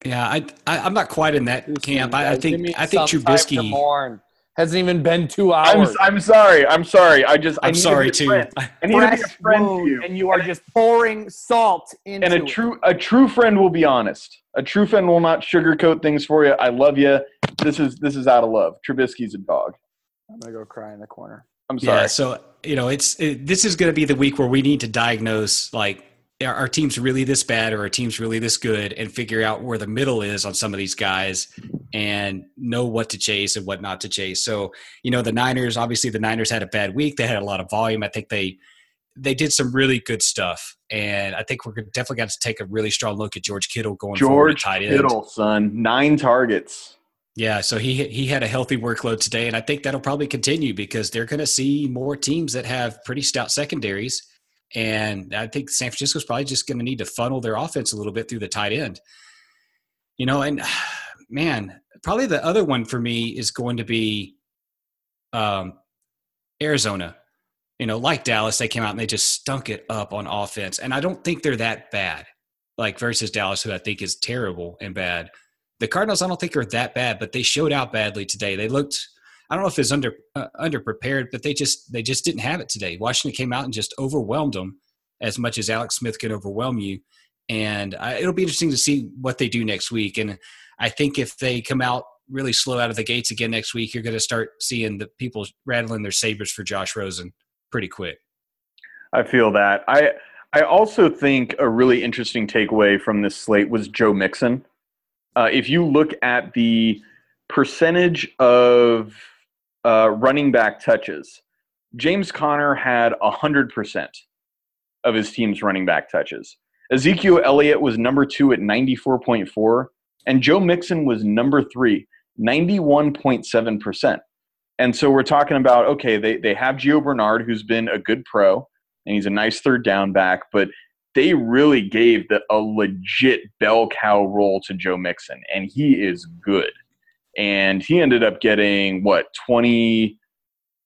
Yeah, I, I am not quite in that camp. I, I think I think Trubisky hasn't even been two hours. I'm, I'm sorry. I'm sorry. I just I'm sorry too. Friend. I need Fresh to be a friend to you. and you are just pouring salt into. And a true a true friend will be honest. A true friend will not sugarcoat things for you. I love you. This is this is out of love. Trubisky's a dog. I'm gonna go cry in the corner. I'm sorry. Yeah, so you know, it's it, this is going to be the week where we need to diagnose like are our team's really this bad or our team's really this good and figure out where the middle is on some of these guys and know what to chase and what not to chase. So, you know, the Niners, obviously the Niners had a bad week. They had a lot of volume. I think they they did some really good stuff. And I think we're definitely got to take a really strong look at George Kittle going George forward tight Kittle, son. Nine targets. Yeah, so he he had a healthy workload today, and I think that'll probably continue because they're going to see more teams that have pretty stout secondaries and I think San Francisco's probably just going to need to funnel their offense a little bit through the tight end. You know, and man, probably the other one for me is going to be um, Arizona. You know, like Dallas, they came out and they just stunk it up on offense. And I don't think they're that bad, like versus Dallas, who I think is terrible and bad. The Cardinals, I don't think are that bad, but they showed out badly today. They looked I don't know if it's under uh, underprepared, but they just they just didn't have it today. Washington came out and just overwhelmed them as much as Alex Smith can overwhelm you. And I, it'll be interesting to see what they do next week. And I think if they come out really slow out of the gates again next week, you're going to start seeing the people rattling their sabers for Josh Rosen pretty quick. I feel that. I I also think a really interesting takeaway from this slate was Joe Mixon. Uh, if you look at the percentage of uh, running back touches. James Conner had 100% of his team's running back touches. Ezekiel Elliott was number two at 94.4, and Joe Mixon was number three, 91.7%. And so we're talking about okay, they, they have Gio Bernard, who's been a good pro, and he's a nice third down back, but they really gave the, a legit bell cow role to Joe Mixon, and he is good and he ended up getting what 20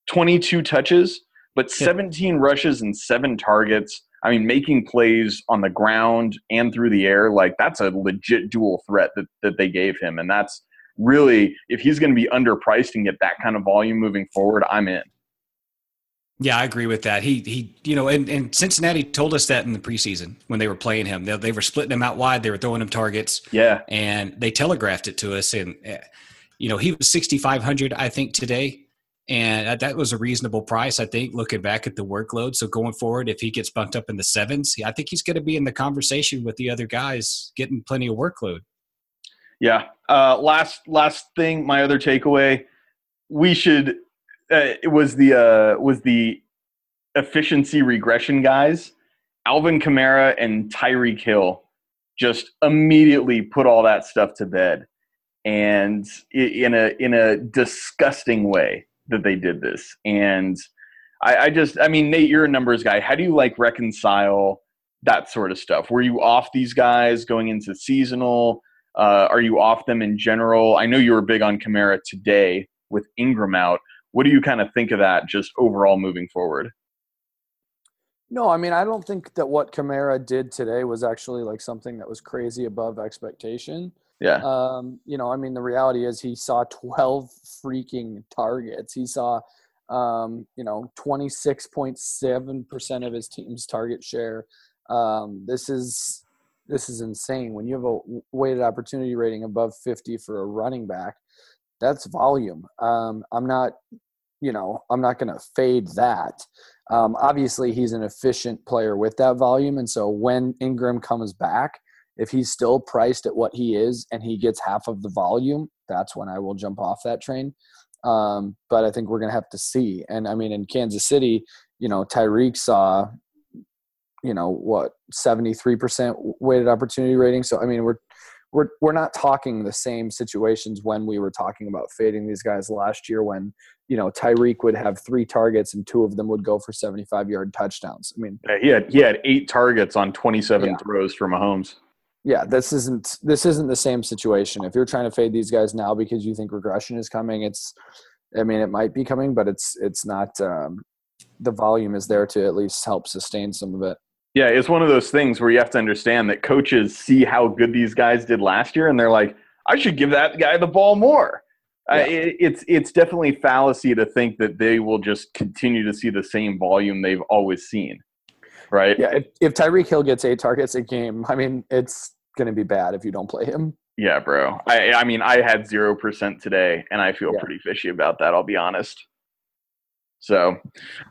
22 touches but 17 rushes and 7 targets i mean making plays on the ground and through the air like that's a legit dual threat that, that they gave him and that's really if he's going to be underpriced and get that kind of volume moving forward i'm in yeah, I agree with that. He he, you know, and, and Cincinnati told us that in the preseason when they were playing him. They, they were splitting him out wide. They were throwing him targets. Yeah, and they telegraphed it to us. And eh, you know, he was 6,500, I think, today. And that was a reasonable price, I think, looking back at the workload. So going forward, if he gets bumped up in the sevens, I think he's going to be in the conversation with the other guys getting plenty of workload. Yeah. Uh, last last thing, my other takeaway, we should uh, it was the uh, was the efficiency regression guys, Alvin Kamara and Tyreek Hill, just immediately put all that stuff to bed and in a in a disgusting way that they did this. And I, I just, I mean, Nate, you're a numbers guy. How do you like reconcile that sort of stuff? Were you off these guys going into seasonal? Uh, are you off them in general? I know you were big on Kamara today with Ingram out. What do you kind of think of that just overall moving forward? No, I mean, I don't think that what Kamara did today was actually like something that was crazy above expectation. Yeah. Um, you know, I mean, the reality is he saw 12 freaking targets. He saw, um, you know, 26.7% of his team's target share. Um, this is this is insane. When you have a weighted opportunity rating above 50 for a running back, that's volume. Um, I'm not, you know, I'm not going to fade that. Um, obviously, he's an efficient player with that volume, and so when Ingram comes back, if he's still priced at what he is and he gets half of the volume, that's when I will jump off that train. Um, but I think we're going to have to see. And I mean, in Kansas City, you know, Tyreek saw, you know, what, 73% weighted opportunity rating. So, I mean, we're, we're, we're not talking the same situations when we were talking about fading these guys last year when, you know, Tyreek would have three targets and two of them would go for 75 yard touchdowns. I mean, yeah, he had, he had eight targets on 27 yeah. throws for Mahomes yeah, this isn't this isn't the same situation. If you're trying to fade these guys now because you think regression is coming, it's I mean it might be coming, but it's it's not um, the volume is there to at least help sustain some of it. Yeah, it's one of those things where you have to understand that coaches see how good these guys did last year, and they're like, I should give that guy the ball more. Yeah. Uh, it, it's it's definitely fallacy to think that they will just continue to see the same volume they've always seen, right? Yeah, if, if Tyreek Hill gets eight targets a game, I mean, it's going to be bad if you don't play him. Yeah, bro. I I mean, I had zero percent today, and I feel yeah. pretty fishy about that. I'll be honest. So,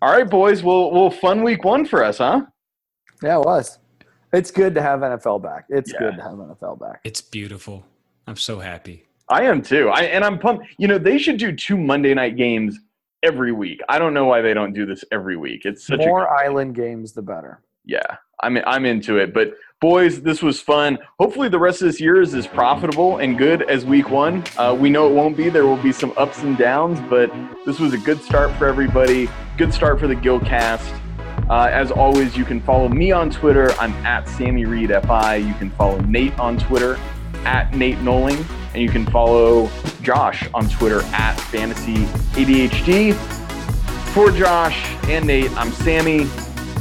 all right, boys. Well, well, fun week one for us, huh? Yeah, it was. It's good to have NFL back. It's yeah. good to have NFL back. It's beautiful. I'm so happy. I am too. I and I'm pumped. You know, they should do two Monday night games every week. I don't know why they don't do this every week. It's such more a island games, the better. Yeah, I'm I'm into it. But boys, this was fun. Hopefully, the rest of this year is as profitable and good as week one. Uh, we know it won't be. There will be some ups and downs, but this was a good start for everybody. Good start for the Gillcast. Uh, as always, you can follow me on Twitter. I'm at Sammy Reid FI. You can follow Nate on Twitter at Nate Nohling, and you can follow Josh on Twitter at Fantasy ADHD. For Josh and Nate, I'm Sammy.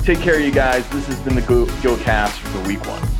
Take care, you guys. This has been the Gillcast for the week one.